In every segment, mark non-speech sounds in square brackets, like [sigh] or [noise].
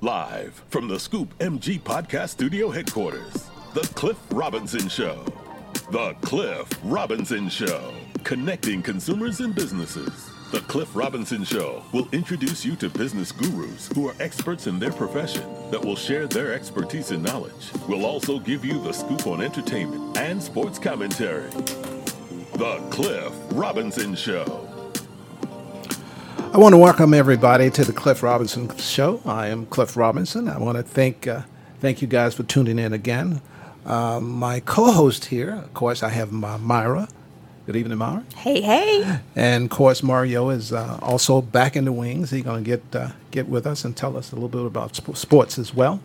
Live from the Scoop MG Podcast Studio headquarters, The Cliff Robinson Show. The Cliff Robinson Show, connecting consumers and businesses. The Cliff Robinson Show will introduce you to business gurus who are experts in their profession that will share their expertise and knowledge. We'll also give you the scoop on entertainment and sports commentary. The Cliff Robinson Show. I want to welcome everybody to the Cliff Robinson Show. I am Cliff Robinson. I want to thank uh, thank you guys for tuning in again. Uh, my co-host here, of course, I have my Myra. Good evening, Myra. Hey, hey. And of course, Mario is uh, also back in the wings. He's going to get uh, get with us and tell us a little bit about sp- sports as well.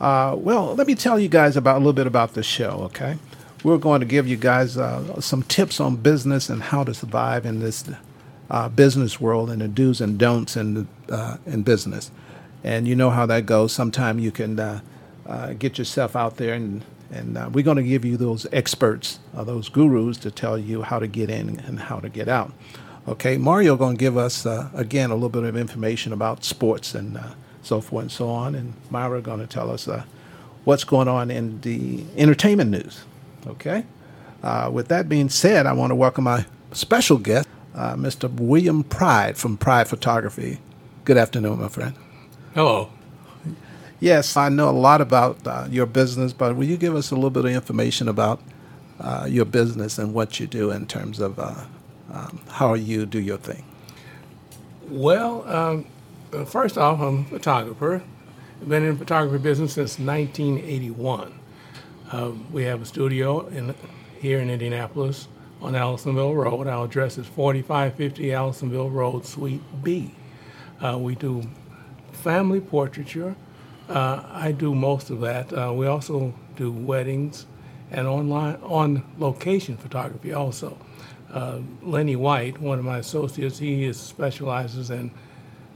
Uh, well, let me tell you guys about a little bit about the show. Okay, we're going to give you guys uh, some tips on business and how to survive in this uh, business world and the do's and don'ts in uh, in business. And you know how that goes. Sometimes you can uh, uh, get yourself out there, and and uh, we're going to give you those experts, uh, those gurus, to tell you how to get in and how to get out. Okay, Mario going to give us again a little bit of information about sports and so forth and so on, and Myra going to tell us what's going on in the entertainment news. Okay. Uh, with that being said, I want to welcome my special guest, uh, Mr. William Pride from Pride Photography. Good afternoon, my friend. Hello. Yes, I know a lot about uh, your business, but will you give us a little bit of information about uh, your business and what you do in terms of uh, um, how you do your thing? Well, um, uh, first off, I'm a photographer. I've been in the photography business since 1981. Uh, we have a studio in, here in Indianapolis on Allisonville Road. Our address is 4550 Allisonville Road, Suite B. Uh, we do family portraiture. Uh, I do most of that. Uh, we also do weddings and online on location photography also. Uh, Lenny White, one of my associates, he is specializes in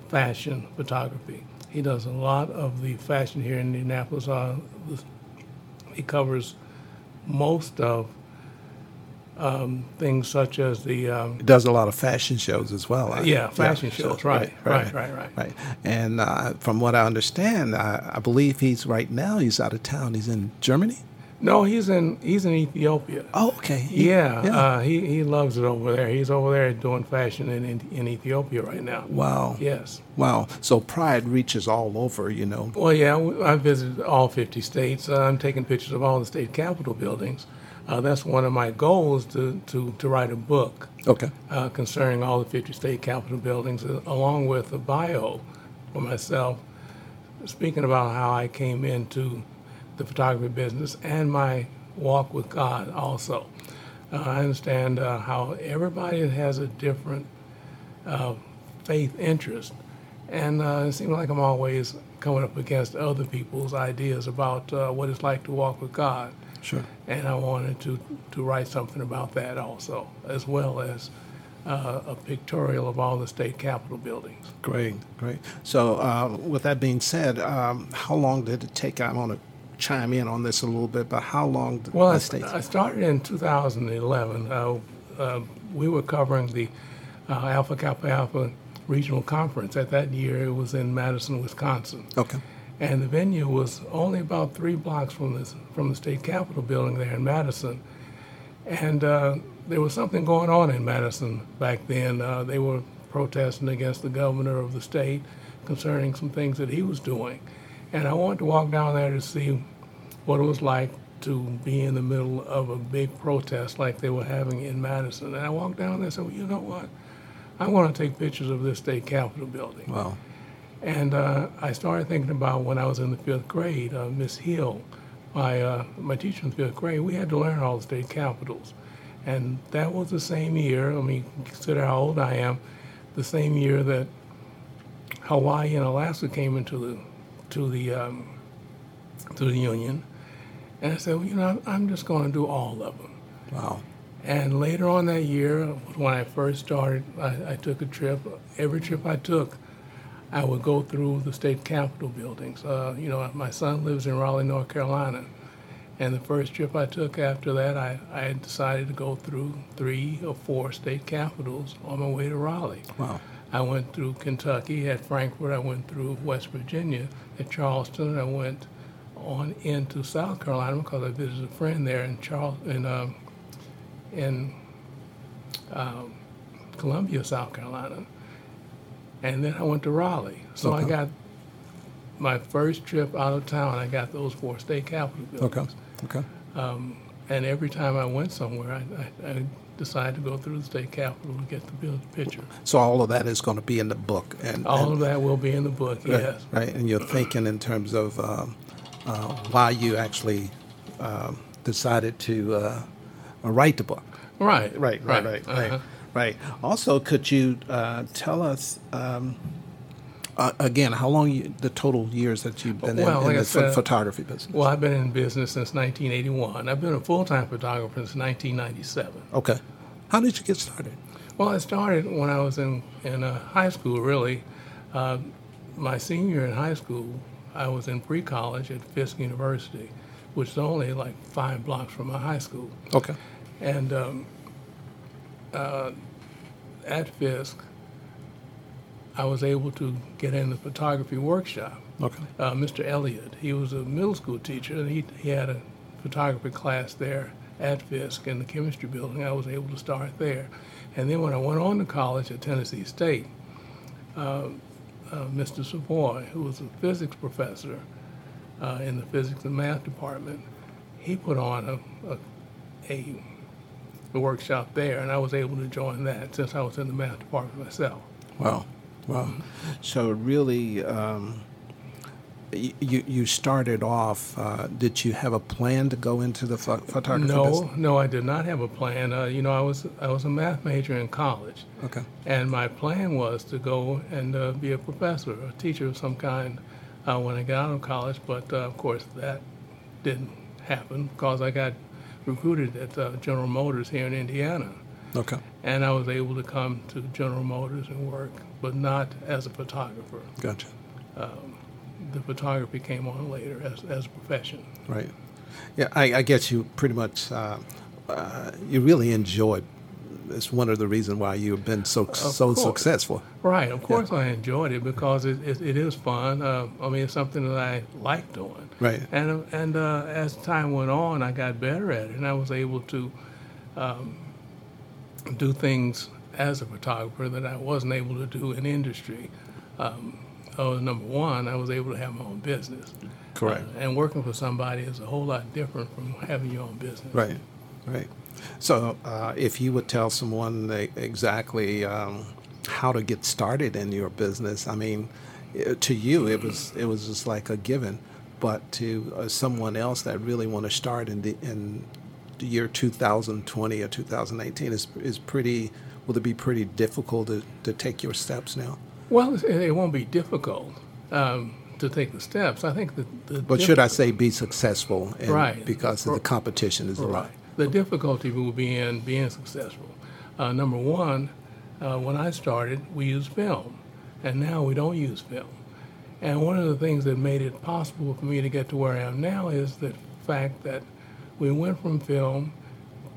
fashion photography. He does a lot of the fashion here in Indianapolis. Uh, he covers most of um, things such as the um, He does a lot of fashion shows as well. I- Yeah, fashion shows, right, right, right, right. right. And uh, from what I understand, I, I believe he's right now he's out of town. He's in Germany. no, he's in he's in Ethiopia. Oh, okay. He- Yeah, Uh, he he loves it over there. He's over there doing fashion in, in in Ethiopia right now. wow. Yes. Wow. So Pride reaches all over, you know. Well, yeah, I visited all 50 states. Uh, I'm taking pictures of all the state capitol buildings. Uh, that's one of my goals to, to, to write a book Okay. uh, concerning all the 50 state capitol buildings, uh, along with a bio for myself, speaking about how I came into the photography business and my walk with God also. Uh, I understand uh, how everybody has a different uh, faith interest, and uh, it seems like I'm always coming up against other people's ideas about uh, what it's like to walk with God Sure. and I wanted to, to write something about that also, as well as uh, a pictorial of all the state capitol buildings. Great, great. So, uh, with that being said, um, how long did it take? I want to chime in on this a little bit, but how long did Well, I, st- I started in 2011. Uh, uh, we were covering the uh, Alpha Kappa Alpha Regional Conference. At that year, it was in Madison, Wisconsin. okay. and the venue was only about three blocks from the from the state capitol building there in Madison, and uh, there was something going on in Madison back then. Uh, they were protesting against the governor of the state concerning some things that he was doing, and I wanted to walk down there to see what it was like to be in the middle of a big protest like they were having in Madison. And I walked down there and said, well, you know what? I want to take pictures of this state capitol building. Wow. And uh, I started thinking about when I was in the fifth grade, uh, Miss Hill, my, uh, my teacher in the fifth grade, we had to learn all the state capitals. And that was the same year, I mean, consider how old I am, the same year that Hawaii and Alaska came into the, to the, um, to the Union. And I said, well, you know, I'm- I'm just going to do all of them. Wow. And later on that year, when I first started, I, I took a trip. Every trip I took, I would go through the state capitol buildings. Uh, you know, my son lives in Raleigh, North Carolina. And the first trip I took after that, I, I had decided to go through three or four state capitals on my way to Raleigh. Wow. I went through Kentucky. At Frankfort, I went through West Virginia. At Charleston, and I went on into South Carolina because I visited a friend there in Charles in um, in um, Columbia, South Carolina. And then I went to Raleigh. So I got my first trip out of town. I got those four state capitol buildings. Okay. Okay. And every time I went somewhere, I, I, I decided to go through the state capitol to get the build picture. So all of that is going to be in the book, and All and- of that will be in the book. right, Yes. right. And you're thinking in terms of um, uh, why you actually um, decided to uh, write the book. Right. Right, right, right, uh-huh. right, right. Also, could you uh, tell us um, uh, again how long you, the total years that you've been Well, in, in the said- photography business? Well, I've been in business since 1981. I've been a full-time photographer since 1997. Okay. How did you get started? Well, I started when I was in in uh, high school. Really, uh, my senior year in high school, I was in pre-college at Fisk University, which is only like five blocks from my high school. Okay. And um, uh, at Fisk, I was able to get in the photography workshop. Okay. Uh, Mr. Elliott, he was a middle school teacher, and he, he had a photography class there at Fisk in the chemistry building. I was able to start there. And then when I went on to college at Tennessee State, uh, uh, Mr. Savoy, who was a physics professor uh, in the physics and math department, he put on a, a, a, a workshop there, and I was able to join that since I was in the math department myself. Wow. Wow. So really, um, you you started off. Uh, did you have a plan to go into the pho- photography No, business? no, I did not have a plan. Uh, you know, I was I was a math major in college, Okay. and my plan was to go and uh, be a professor, a teacher of some kind, uh, when I got out of college. But uh, of course, that didn't happen because I got recruited at uh, General Motors here in Indiana, Okay. and I was able to come to General Motors and work, but not as a photographer. Gotcha. The photography came on later as as a profession. Right. Yeah, I, I guess you pretty much uh, uh, you really enjoyed. It's one of the reasons why you've been so so course. successful. Right, of course I enjoyed it because it, it, it is fun. Uh, I mean, it's something that I like doing. Right. And and uh, as time went on, I got better at it, and I was able to um, do things as a photographer that I wasn't able to do in industry. Um, I was number one. I was able to have my own business. Correct. Uh, and working for somebody is a whole lot different from having your own business. Right. Right. So, uh, if you would tell someone exactly um, how to get started in your business, I mean, to you it was it was just like a given, but to uh, someone else that really want to start in the in the year 2020 or 2018 is is pretty. Will it be pretty difficult to, to take your steps now? Well, it, won't be difficult um, to take the steps. I think that the But should I say be successful? And Right. Because the competition is a lot. The difficulty will be in being successful. Uh, number one, uh, when I started, we used film, and now we don't use film. And one of the things that made it possible for me to get to where I am now is the fact that we went from film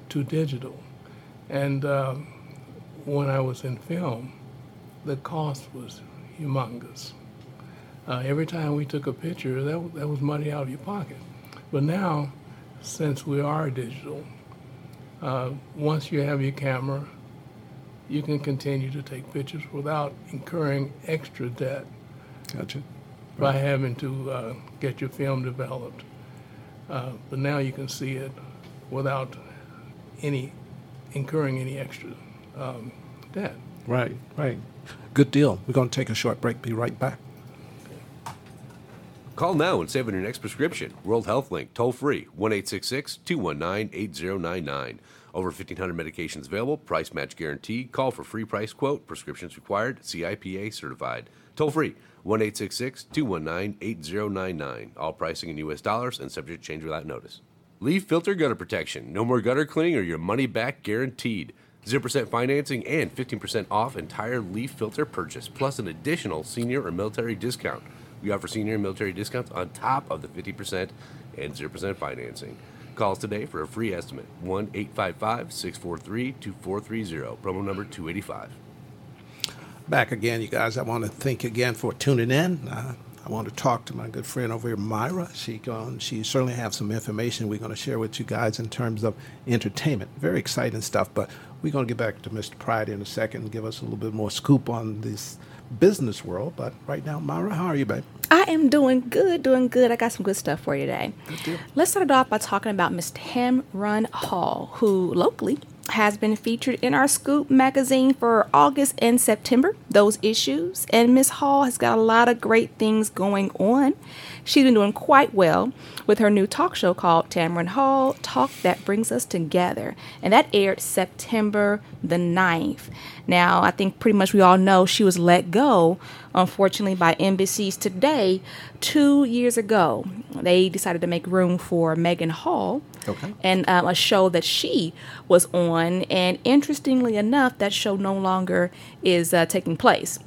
to digital. And um, when I was in film, the cost was humongous. Uh, every time we took a picture, that, that was money out of your pocket. But now, since we are digital, uh, once you have your camera, you can continue to take pictures without incurring extra debt Gotcha. by having to uh, get your film developed. Uh, but now you can see it without any incurring any extra um, debt. Right, right. Good deal. We're going to take a short break. Be right back. Call now and save on your next prescription. World Health Link, toll free, 1 219 8099. Over 1,500 medications available, price match guaranteed. Call for free price quote, prescriptions required, CIPA certified. Toll free, 1 219 8099. All pricing in U.S. dollars and subject to change without notice. Leaf Filter Gutter Protection. No more gutter cleaning or your money back guaranteed. 0% financing and 15% off entire leaf filter purchase, plus an additional senior or military discount. We offer senior military discounts on top of the 50% and 0% financing. Call us today for a free estimate 1 855 643 2430, promo number 285. back again, you guys. I want to thank you again for tuning in. Uh, I want to talk to my good friend over here, Myra. She going, she certainly have some information we're going to share with you guys in terms of entertainment. Very exciting stuff. But we're going to get back to Mr. Pride in a second and give us a little bit more scoop on this business world. But right now, Myra, how are you, babe? I am doing good, doing good. I got some good stuff for you today. Let's start it off by talking about Miss Tamron Hall, who locally has been featured in our Scoop magazine for August and September, those issues. And Miss Hall has got a lot of great things going on. She's been doing quite well with her new talk show called Tamron Hall Talk That Brings Us Together. And that aired September the 9th. Now, I think pretty much we all know she was let go, unfortunately, by NBC's Today two years ago. They decided to make room for Megan Hall Okay. and um, a show that she was on. And interestingly enough, that show no longer is uh, taking place.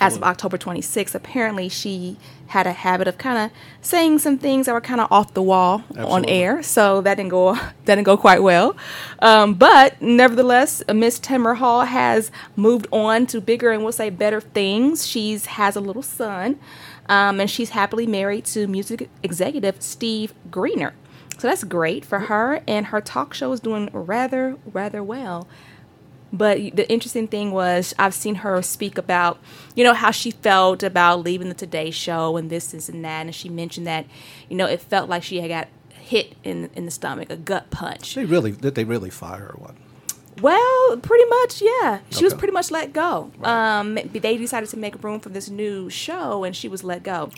As of October 26th, apparently she had a habit of kind of saying some things that were kind of off the wall on air, so that didn't go [laughs] that didn't go quite well. Um, but nevertheless, uh, Miss Tamron Hall has moved on to bigger and we'll say better things. She's has a little son, um, and she's happily married to music executive Steve Greener. So that's great for her, and her talk show is doing rather rather well. But the interesting thing was, I've seen her speak about, you know, how she felt about leaving the Today Show and this, this, and that. And she mentioned that, you know, it felt like she had got hit in in the stomach, a gut punch. They really did. They really fire her? What? Well, pretty much, yeah. She was pretty much let go. Um, they decided to make room for this new show, and she was let go.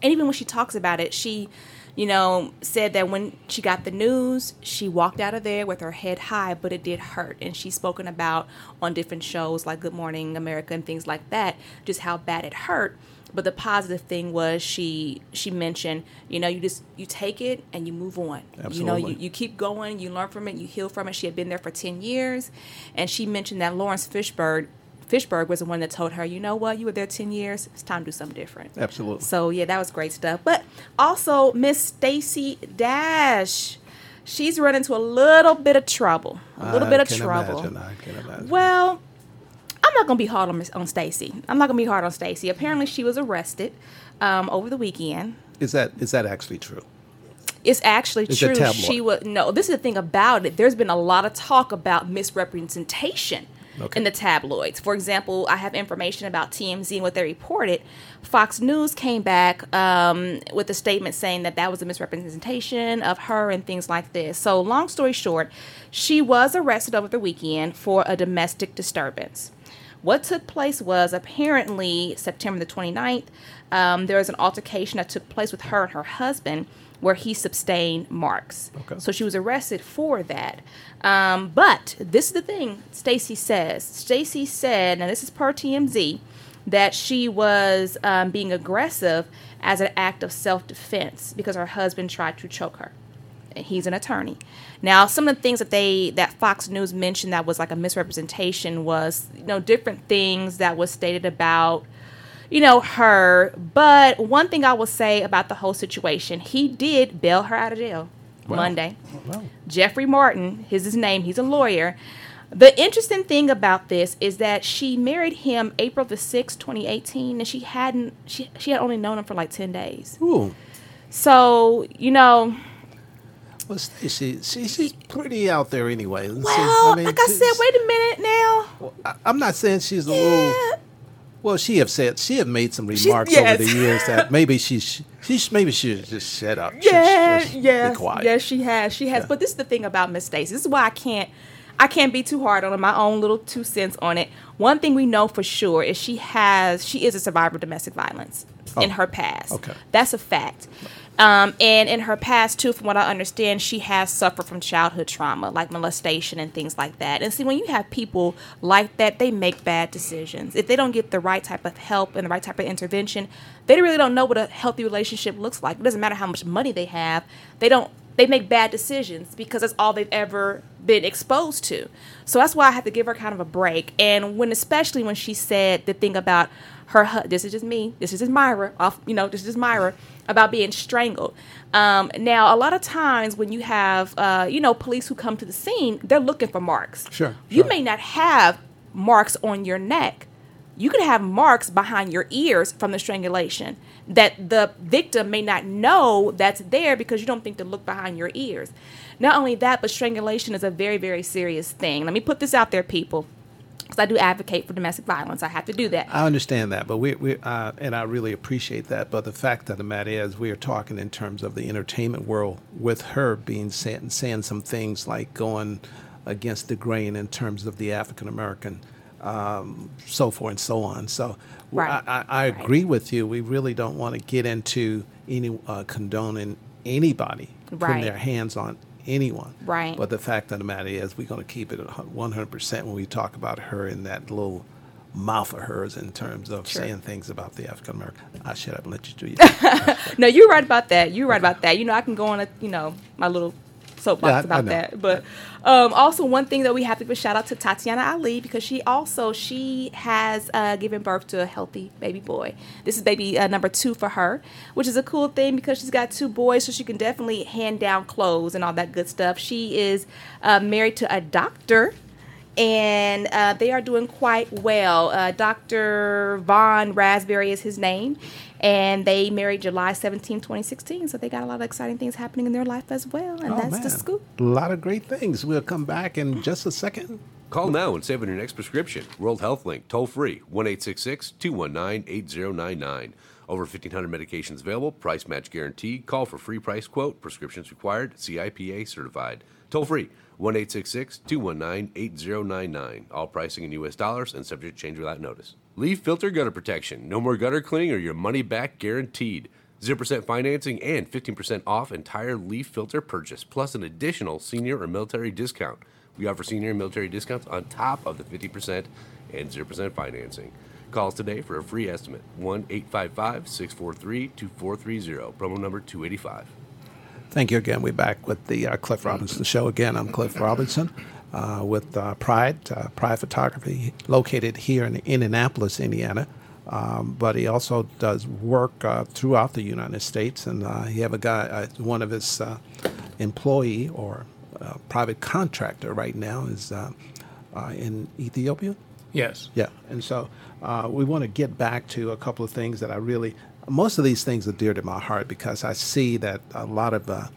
And even when she talks about it, she, you know, said that when she got the news, she walked out of there with her head high, but it did hurt. And she's spoken about on different shows like Good Morning America and things like that, just how bad it hurt. But the positive thing was she she mentioned, you know, you just you take it and you move on. Absolutely. You know, you, you keep going, you learn from it, you heal from it. She had been there for 10 years. And she mentioned that Laurence Fishburne, Fishburne was the one that told her, you know what, you were there 10 years, it's time to do something different. Absolutely. So, yeah, that was great stuff. But also, Miss Stacey Dash, she's run into a little bit of trouble. A little I bit of trouble. Imagine, I can imagine. Well, I'm not gonna be hard on Miss- on Stacey. I'm not gonna be hard on Stacey. Apparently, she was arrested um, over the weekend. is that is that actually true? It's actually It's true. She was no. This is the thing about it. There's been a lot of talk about misrepresentation Okay. in the tabloids. For example, I have information about TMZ and what they reported. Fox News came back um, with a statement saying that that was a misrepresentation of her and things like this. So, long story short, she was arrested over the weekend for a domestic disturbance. What took place was apparently September the 29th, um, there was an altercation that took place with her and her husband where he sustained marks. Okay. So she was arrested for that. Um, but this is the thing Stacey says. Stacey said, and this is per TMZ, that she was um, being aggressive as an act of self defense because her husband tried to choke her he's an attorney. Now, some of the things that they that Fox News mentioned that was like a misrepresentation was you know different things that was stated about you know her. But one thing I will say about the whole situation, he did bail her out of jail Monday. Oh, well, Jeffrey Marty, his his name, he's a lawyer. The interesting thing about this is that she married him April the 6th, 2018, and she hadn't she she had only known him for like 10 days. ooh. So, you know, Well, Stacey, she, she's pretty out there anyway. So, Well, mean, like I said, wait a minute now. I, I'm not saying she's a Yeah. little. Well, she have said she have made some remarks yes. over the years that maybe she's [laughs] she's maybe she should just shut up. Just- Yeah, just yes, she has, she has. Yeah. But this is the thing about Miss Stacey. This is why I can't, I can't be too hard on her. My own little two cents on it. One thing we know for sure is she has, she is a survivor of domestic violence oh. in Oh, her past. okay. that's a fact. Um, and in her past too, from what I understand, she has suffered from childhood trauma, like molestation and things like that. And see, when you have people like that, they make bad decisions. If they don't get the right type of help and the right type of intervention, they really don't know what a healthy relationship looks like. It doesn't matter how much money they have; they don't. They make bad decisions because that's all they've ever been exposed to. So that's why I have to give her kind of a break. And when, especially when she said the thing about her, this is just me, this is just Myra, off, you know, this is just Myra about being strangled. Um, now, a lot of times when you have, uh, you know, police who come to the scene, they're looking for marks. Sure, You sure. may not have marks on your neck, you could have marks behind your ears from the strangulation that the victim may not know that's there because you don't think to look behind your ears. Not only that, but strangulation is a very, very serious thing. Let me put this out there, people because I do advocate for domestic violence. I have to do that. I understand that, but we, we uh, and I really appreciate that. But the fact of the matter is, we are talking in terms of the entertainment world with her being saying, saying some things like going against the grain in terms of the African American, um, so forth and so on. So Right. I, I, I agree with you. We really don't want to get into any uh, condoning anybody putting their hands on anyone. Right. But the fact of the matter is, we're going to keep it 100% when we talk about her in that little mouth of hers in terms of saying things about the African American. I shut up and let you do your [laughs] No, you're right about that. You're right about that. You know, I can go on a, you know, my little soapbox Yeah, I- I about know. that. But um, also, one thing that we have to give a shout out to Tatyana Ali because she also she has uh, given birth to a healthy baby boy. This is baby uh, number two for her, which is a cool thing because she's got two boys, so she can definitely hand down clothes and all that good stuff. She is uh, married to a doctor and uh, they are doing quite well. Uh, Dr. Vaughn Rasberry is his name, and they married July 17, 2016. So they got a lot of exciting things happening in their life as well, and Oh, that's the man. scoop. A lot of great things. We'll come back in just a second. Call now and save on your next prescription. World Health Link, toll free, 1 219 8099. Over 1,500 medications available, price match guaranteed. Call for free price quote, prescriptions required, CIPA certified. Toll free, 1 219 8099. All pricing in U.S. dollars and subject to change without notice. Leaf filter gutter protection. No more gutter cleaning or your money back guaranteed. 0% financing and 15% off entire leaf filter purchase, plus an additional senior or military discount. We offer senior and military discounts on top of the 50% and 0% financing. Call us today for a free estimate 1 855 643 2430, promo number 285. Thank you again. We're back with the uh, Cliff Robinson Show again. I'm Cliff Robinson uh, with uh, Pride, uh, Pride Photography, located here in Indianapolis, Indiana. Um, but he also does work uh, throughout the United States, and uh, he have a guy, uh, one of his uh, employee or uh, private contractor right now is in Ethiopia. Yes. Yeah, and so uh, we want to get back to a couple of things that I really, most of these things are dear to my heart because I see that a lot of uh,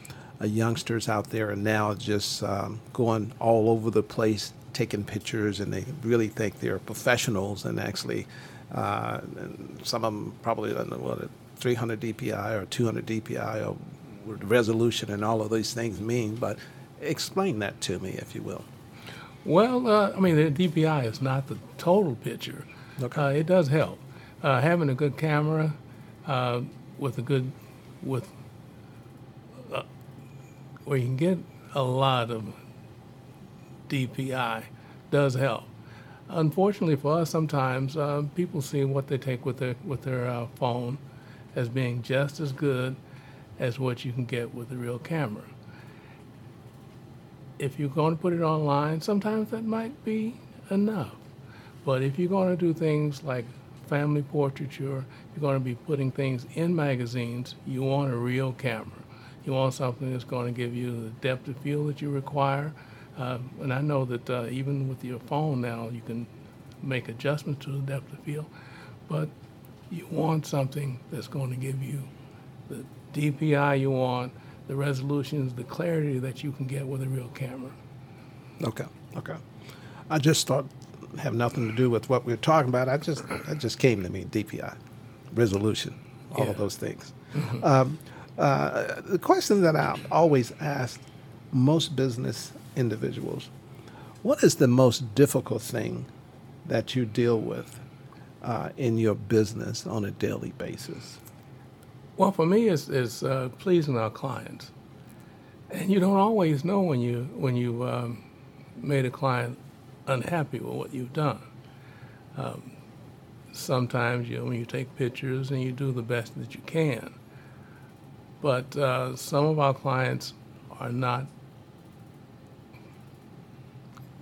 uh, youngsters out there are now just um, going all over the place taking pictures and they really think they're professionals and actually, uh, and some of them probably don't know what a 300 DPI or 200 DPI or resolution and all of these things mean, but explain that to me if you will. Well, uh, I mean, the DPI is not the total picture. Okay. Uh, it does help. Uh, having a good camera uh, with a good, with, uh, where you can get a lot of DPI does help. Unfortunately for us, sometimes uh, people see what they take with their with their uh, phone as being just as good as what you can get with a real camera if you're going to put it online, sometimes that might be enough. But if you're going to do things like family portraiture, you're going to be putting things in magazines, you want a real camera. You want something that's going to give you the depth of field that you require. Uh, and I know that uh, even with your phone now, you can make adjustments to the depth of field. But you want something that's going to give you the DPI you want, the resolutions, the clarity that you can get with a real camera. Okay, okay. I just thought have nothing to do with what we are talking about. I just that just came to me. DPI, resolution, all Yeah. of those things. Um, uh, the question that I always ask most business individuals: What is the most difficult thing that you deal with uh, in your business on a daily basis? Well, for me, it's, it's uh, pleasing our clients, and you don't always know when you when you um, made a client unhappy with what you've done. Um, sometimes you when you take pictures and you do the best that you can, but uh, some of our clients are not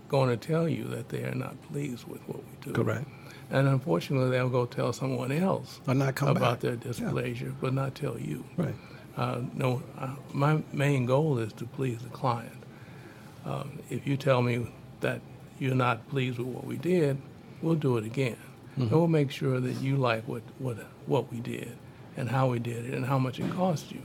going to tell you that they are not pleased with what we do. Correct. And unfortunately, they'll go tell someone else Or not come about back. their Yeah. displeasure, but not tell you. Right. Uh, no, uh, my main goal is to please the client. Um, if you tell me that you're not pleased with what we did, we'll do it again. and we'll make sure that you like what what what we did, and how we did it, and how much it cost you.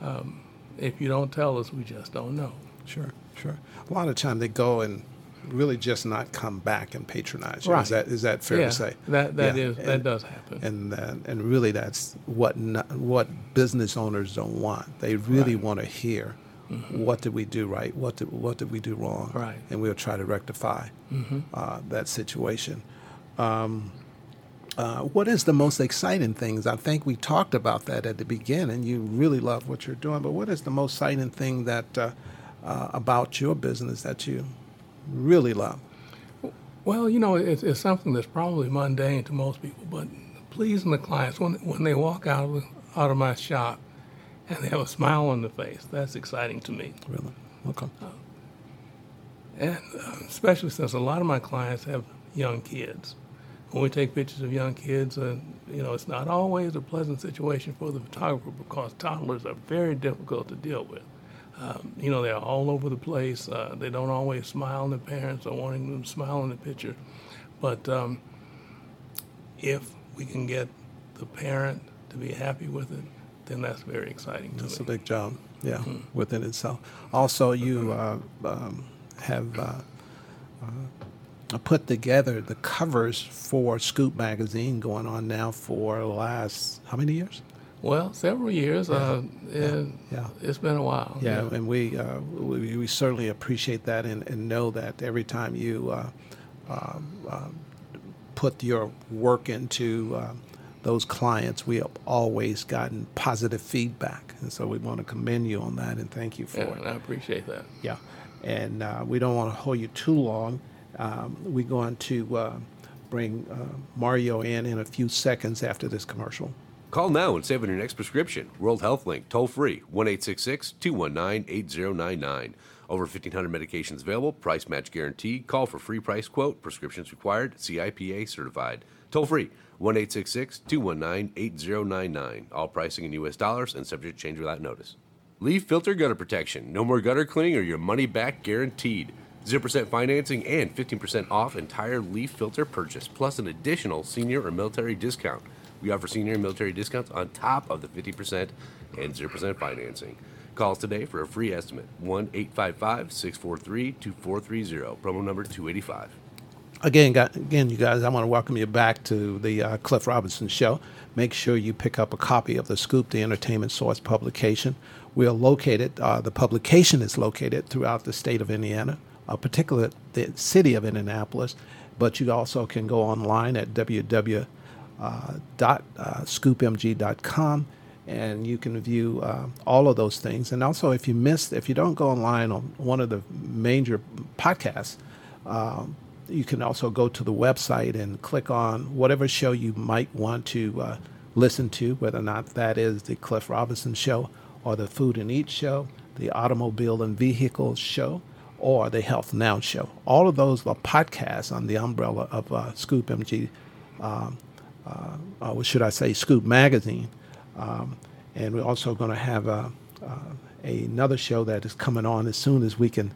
Um, if you don't tell us, we just don't know. Sure, sure. A lot of time they go and really just not come back and patronize you. Right. Is that is that fair yeah, to say? that that Yeah, is that and- does happen. And uh, and really, that's what not, what business owners don't want. They really Right. want to hear what did we do right, what did what did we do wrong, Right. and we'll try to rectify uh, that situation. Um, uh, what is the most exciting things? I think we talked about that at the beginning. You really love what you're doing, but what is the most exciting thing that uh, uh, about your business that you really love? Well, you know, it's, it's something that's probably mundane to most people, but pleasing the clients when when they walk out of out of my shop and they have a smile on their face, that's exciting to me. Really, okay. And uh, especially since a lot of my clients have young kids. When we take pictures of young kids, uh, you know, it's not always a pleasant situation for the photographer because toddlers are very difficult to deal with. Um, you know, they're all over the place. Uh, they don't always smile, and the parents are wanting them to smile in the picture. But um, if we can get the parent to be happy with it, then that's very exciting to It's a big job, yeah, within itself. Also, you uh, um, have uh, uh, put together the covers for Scoop magazine going on now for the last how many years? Well, several years. Uh, it, yeah. It's been a while. Yeah, and we, uh, we we certainly appreciate that and, and know that every time you uh, um, uh, put your work into uh, those clients, we have always gotten positive feedback, and so we want to commend you on that and thank you for Yeah, it. and I appreciate that. Yeah, and uh, we don't want to hold you too long. Um, we're going to uh, bring uh, Mario in in a few seconds after this commercial. Call now and save on your next prescription. World Health Link, toll free, 1 219 8099. Over 1,500 medications available, price match guaranteed. Call for free price quote, prescriptions required, CIPA certified. Toll free, 1 219 8099. All pricing in U.S. dollars and subject to change without notice. Leaf filter gutter protection. No more gutter cleaning or your money back guaranteed. 0% financing and 15% off entire leaf filter purchase, plus an additional senior or military discount. We offer senior and military discounts on top of the 50% and 0% financing. Call us today for a free estimate 1 855 643 2430, promo number 285. Again, again, you guys, I want to welcome you back to the uh, Cliff Robinson Show. Make sure you pick up a copy of the Scoop, the Entertainment Source publication. We are located, uh, the publication is located throughout the state of Indiana, uh, particularly the city of Indianapolis, but you also can go online at www uh, dot, uh, scoopmg.com and you can view uh, all of those things. And also, if you missed, if you don't go online on one of the major podcasts, um, you can also go to the website and click on whatever show you might want to uh, listen to, whether or not that is the Cliff Robinson Show or the Food and Eat Show, the Automobile and Vehicles Show, or the Health Now Show. All of those are podcasts on the umbrella of uh, Scoop MG um, uh, uh, should I say, Scoop Magazine. Um, and we're also going to have a, uh, another show that is coming on as soon as we can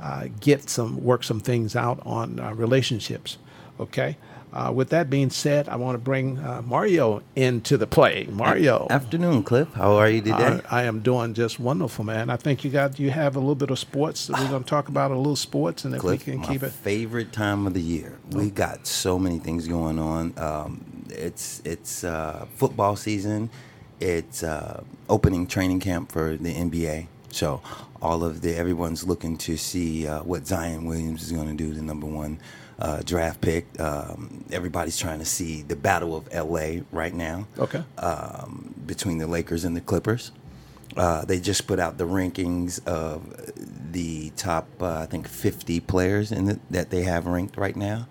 uh, get some, work some things out on uh, relationships. Okay. Uh, with that being said, I want to bring uh, Mario into the play. Mario, Afternoon, Cliff. How are you today? I, I am doing just wonderful, man. I think you got you have a little bit of sports. We're going to talk about a little sports, and if Cliff, we can keep it. favorite time of the year. We got so many things going on. Um, it's it's uh, football season. It's uh, opening training camp for the NBA. So all of the everyone's looking to see uh, what Zion Williams is going to do, the number one uh, draft pick. Um, everybody's trying to see the battle of LA right now. Okay. um, between the Lakers and the Clippers. Uh, they just put out the rankings of the top, uh, I think, 50 players in the, that they have ranked right now.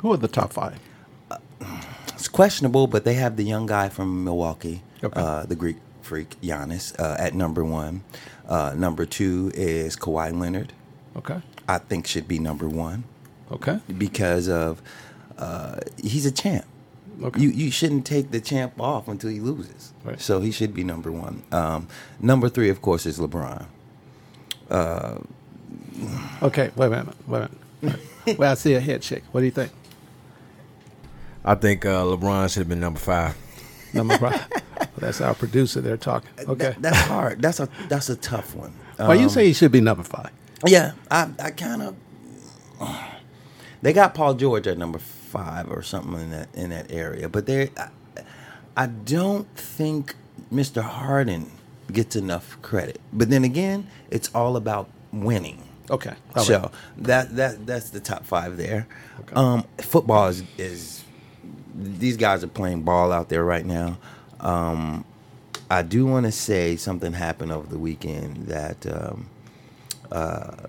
Who are the top five? It's questionable, but they have the young guy from Milwaukee, Okay. uh, the Greek freak Giannis, uh, at number one. Uh, number two is Kawhi Leonard. Okay. I think should be number one Okay. because of uh, he's a champ. Okay. You you shouldn't take the champ off until he loses. Right. So he should be number one. Um, number three, of course, is LeBron. Okay. Wait a minute. Wait a minute. well, I see a head shake. What do you think? I think uh, LeBron should have been number five. Number five. [laughs] That's our producer. They're talking. Okay. That- that's hard. That's a that's a tough one. Well, you Um, say he should be number five. Yeah, I I kind of. They got Paul George at number five or something in that in that area, but they, I, I don't think Mr. Harden gets enough credit. But then again, it's all about winning. Okay. All so right. that that that's the top five there. Um, football is is these guys are playing ball out there right now. Um, I do want to say something happened over the weekend that um, uh,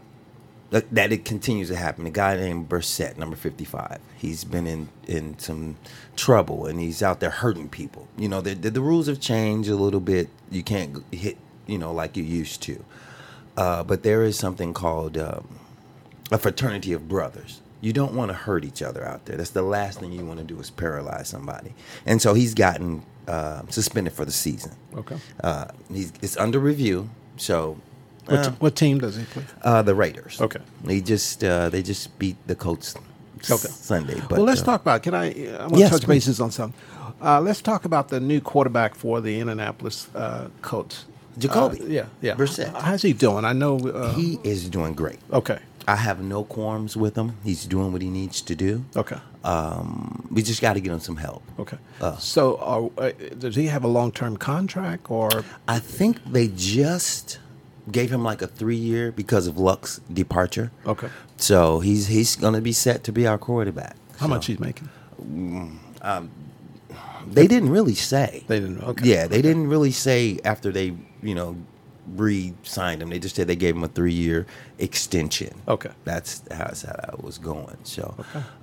that, it continues to happen. A guy named Burfict, number fifty-five, he's been in in some trouble and he's out there hurting people. You know, the the, the rules have changed a little bit. You can't hit, you know, like you used to. Uh, but there is something called um, a fraternity of brothers. You don't want to hurt each other out there. That's the last thing you want to do is paralyze somebody. And so he's gotten uh, suspended for the season. Okay. Uh, he's it's under review. So What, uh, what team does he play? uh, the Raiders. Okay. They just uh, they just beat the Colts Okay. Sunday. But well, let's uh, talk about. Can I? I want Yes, to touch please. bases on something. Uh, let's talk about the new quarterback for the Indianapolis uh, Colts. Jacoby. Yeah, yeah. Brissett. How's he doing? I know. Uh, He is doing great. okay. I have no qualms with him. He's doing what he needs to do. Okay. Um, we just got to get him some help. Okay. Uh. so, uh, uh, does he have a long-term contract or? I think they just gave him like a three year because of Luck's departure. Okay. So he's he's gonna be set to be our quarterback. How So, much he's making? They didn't really say. They didn't. Okay. Yeah, they didn't really say after they you know re-signed him. They just said they gave him a three year extension. Okay. That's how, that's how that was going. So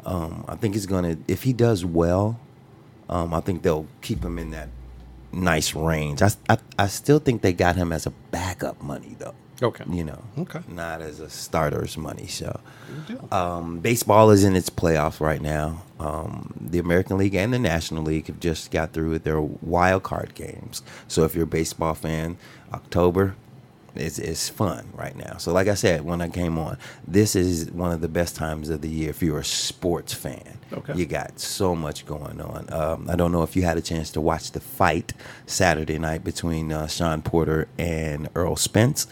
um, I think he's gonna if he does well, um, I think they'll keep him in that nice range. I, I I still think they got him as a backup money though. Okay. You know. Okay. Not as a starter's money. So um, baseball is in its playoffs right now. Um, the American League and the National League have just got through with their wild card games. So if you're a baseball fan, October is is fun right now. So like I said when I came on, this is one of the best times of the year if you're a sports fan. Okay. You got so much going on. Um, I don't know if you had a chance to watch the fight Saturday night between uh, Shawn Porter and Errol Spence.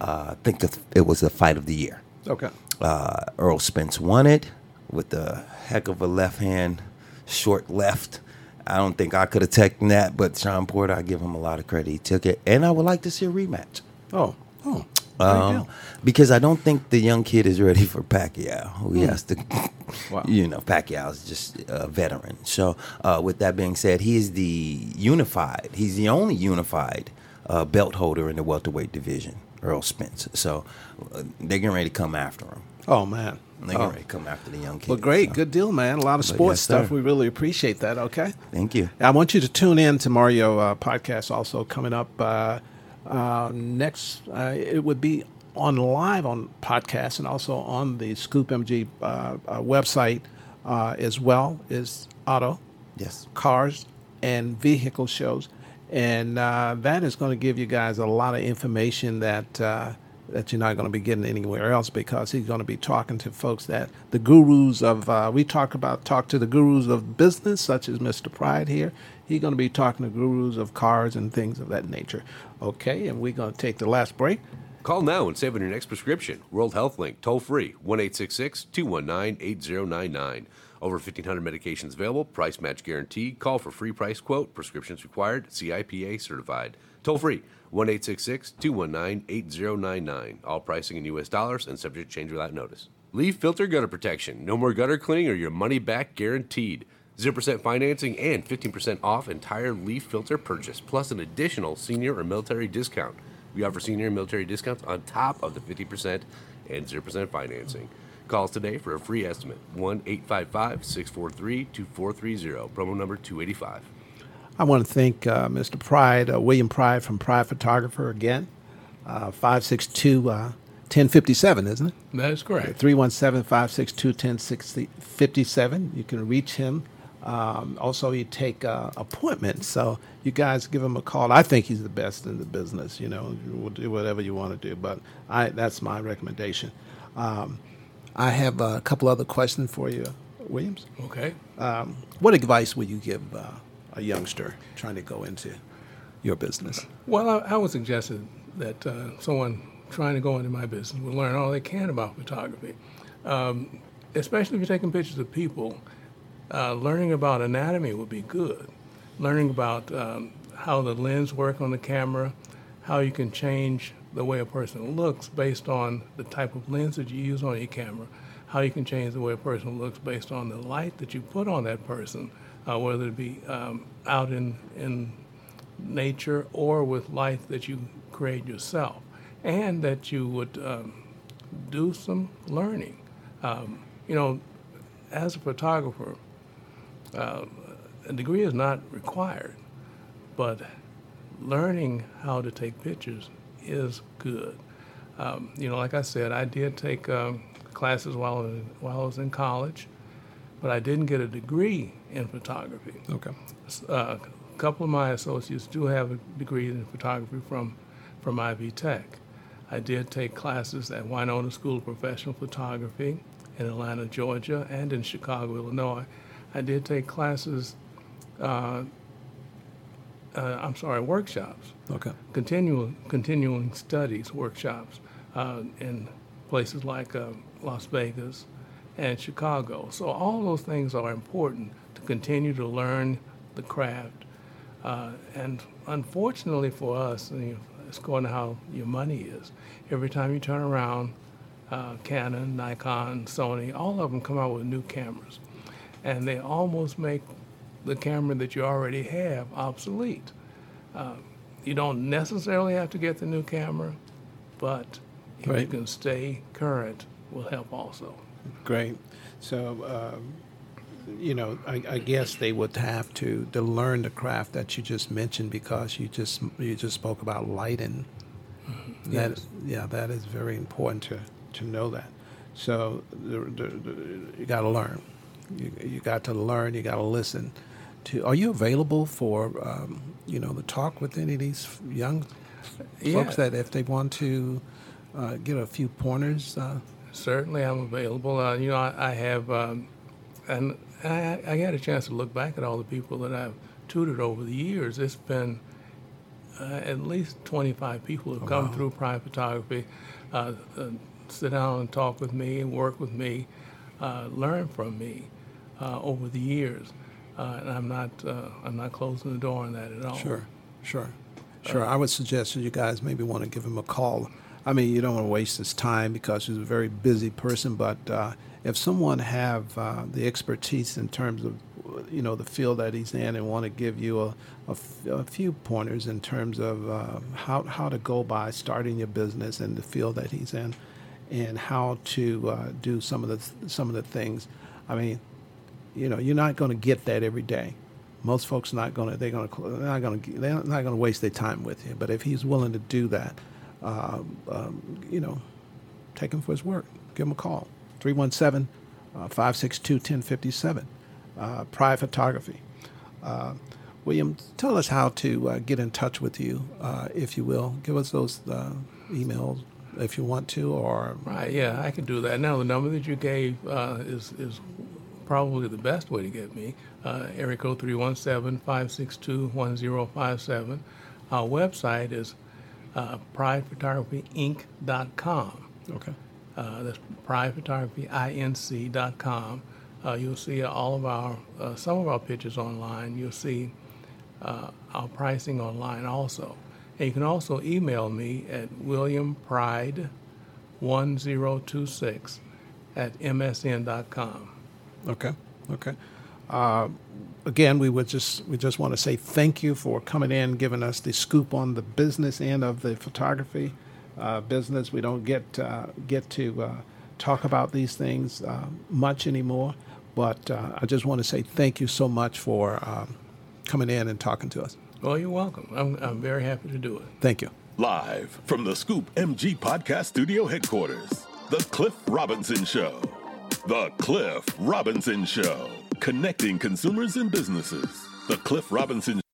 Uh, I think it was the fight of the year. Okay. Uh, Errol Spence won it with a heck of a left hand, short left. I don't think I could have taken that, but Shawn Porter, I give him a lot of credit. He took it, and I would like to see a rematch. Oh. Oh. Um, because I don't think the young kid is ready for Pacquiao. Who he has to, [laughs] Wow. you know, Pacquiao is just a veteran. So, uh, with that being said, he is the unified. He's the only unified uh, belt holder in the welterweight division, Errol Spence. So, uh, they're getting ready to come after him. Oh man. They're Oh. ready to come after the young kid. Well, great, so, good deal, man. A lot of sports yes, stuff. sir. We really appreciate that. Okay. Thank you. I want you to tune in to Mario uh, podcast also coming up uh, uh, next. Uh, it would be on live on podcast and also on the Scoop MG uh, uh, website uh, as well is auto Yes. cars and vehicle shows, and uh, that is going to give you guys a lot of information that uh, that you're not going to be getting anywhere else because he's going to be talking to folks that the gurus of uh, we talk about talk to the gurus of business such as Mr. Pride here. He's going to be talking to gurus of cars and things of that nature. Okay, and we're going to take the last break. Call now and save on your next prescription. World Health Link, toll free, 1 219 8099. Over 1,500 medications available, price match guaranteed. Call for free price quote, prescriptions required, CIPA certified. Toll free, 1 219 8099. All pricing in U.S. dollars and subject to change without notice. Leaf filter gutter protection. No more gutter cleaning or your money back guaranteed. 0% financing and 15% off entire leaf filter purchase, plus an additional senior or military discount. We offer senior and military discounts on top of the 50% and 0% financing. Call us today for a free estimate 1 855 643 2430, promo number 285. I want to thank uh, Mr. Pride, uh, William Pride from Pride Photographer again. Uh, 562 uh, 1057, isn't it? That is correct. 317 562 1057. You can reach him. Um, also, you take uh, appointments. So you guys give him a call. I think he's the best in the business. You know, we'll do whatever you want to do, but I that's my recommendation. Um, I have a couple other questions for you, Williams. Okay. What advice would you give uh, a youngster trying to go into your business? Well, I, I would suggest that uh, someone trying to go into my business would learn all they can about photography, um, especially if you're taking pictures of people. Uh, learning about anatomy would be good. Learning about um, how the lens work on the camera, how you can change the way a person looks based on the type of lens that you use on your camera, how you can change the way a person looks based on the light that you put on that person, uh, whether it be um, out in, in nature or with light that you create yourself, and that you would um, do some learning. Um, you know, as a photographer, uh, a degree is not required, but learning how to take pictures is good. Um, you know, like I said, I did take um, classes while I, was, while I was in college, but I didn't get a degree in photography. Okay. Uh, a couple of my associates do have a degree in photography from, from Ivy Tech. I did take classes at Winona School of Professional Photography in Atlanta, Georgia, and in Chicago, Illinois. I did take classes, uh, uh, I'm sorry, workshops, Okay. continual, continuing studies workshops uh, in places like uh, Las Vegas and Chicago. So all those things are important to continue to learn the craft. Uh, and unfortunately for us, it's going to how your money is. Every time you turn around, uh, Canon, Nikon, Sony, all of them come out with new cameras. And they almost make the camera that you already have obsolete. Uh, you don't necessarily have to get the new camera, but if you can stay current, will help also. Great. So, um, you know, I, I guess they would have to to learn the craft that you just mentioned because you just you just spoke about lighting. That Yes. yeah, that is very important to to know that. So the, the, the, you got to learn. You, you got to learn. You got to listen. To are you available for um, you know the talk with any of these young Yeah. folks that if they want to uh, get a few pointers? Uh, Certainly, I'm available. Uh, you know, I, I have, um, and I, I had a chance to look back at all the people that I've tutored over the years. It's been uh, at least 25 people who have come through Pride Photography, uh, uh, sit down and talk with me, and work with me, uh, learn from me uh, over the years. Uh, and I'm not, uh, I'm not closing the door on that at all. Sure, sure, sure. I would suggest that you guys maybe want to give him a call. I mean, you don't want to waste his time because he's a very busy person. But uh, if someone have uh, the expertise in terms of, you know, the field that he's in, and want to give you a, a f- a few pointers in terms of uh, how how to go by starting your business in the field that he's in, and how to uh, do some of the some of the things. I mean, you know, you're not going to get that every day. Most folks not going to they're going to they're not going to they're not going to waste their time with you. But if he's willing to do that, uh, um, you know, take him for his word. Give him a call. 317 uh, 562 1057. Uh, Pride Photography. Uh, William, tell us how to uh, get in touch with you, uh, if you will. Give us those uh, emails if you want to, or Right, yeah, I can do that. Now, the number that you gave uh, is, is probably the best way to get me. Uh, area code 317-562-1057. Our website is uh, pridephotographyinc.com. okay. Uh, that's pridephotographyinc.com. Uh, you'll see all of our, uh, some of our pictures online. You'll see uh, our pricing online also. And you can also email me at williampride1026 at msn.com. Okay. Okay. Uh, again, we would just we just want to say thank you for coming in, giving us the scoop on the business end of the photography uh, business. We don't get uh, get to uh, talk about these things uh, much anymore, but uh, I just want to say thank you so much for um, coming in and talking to us. Well, you're welcome. I'm, I'm very happy to do it. Thank you. Live from the Scoop MG Podcast Studio headquarters, The Cliff Robinson Show. The Cliff Robinson Show. Connecting consumers and businesses. The Cliff Robinson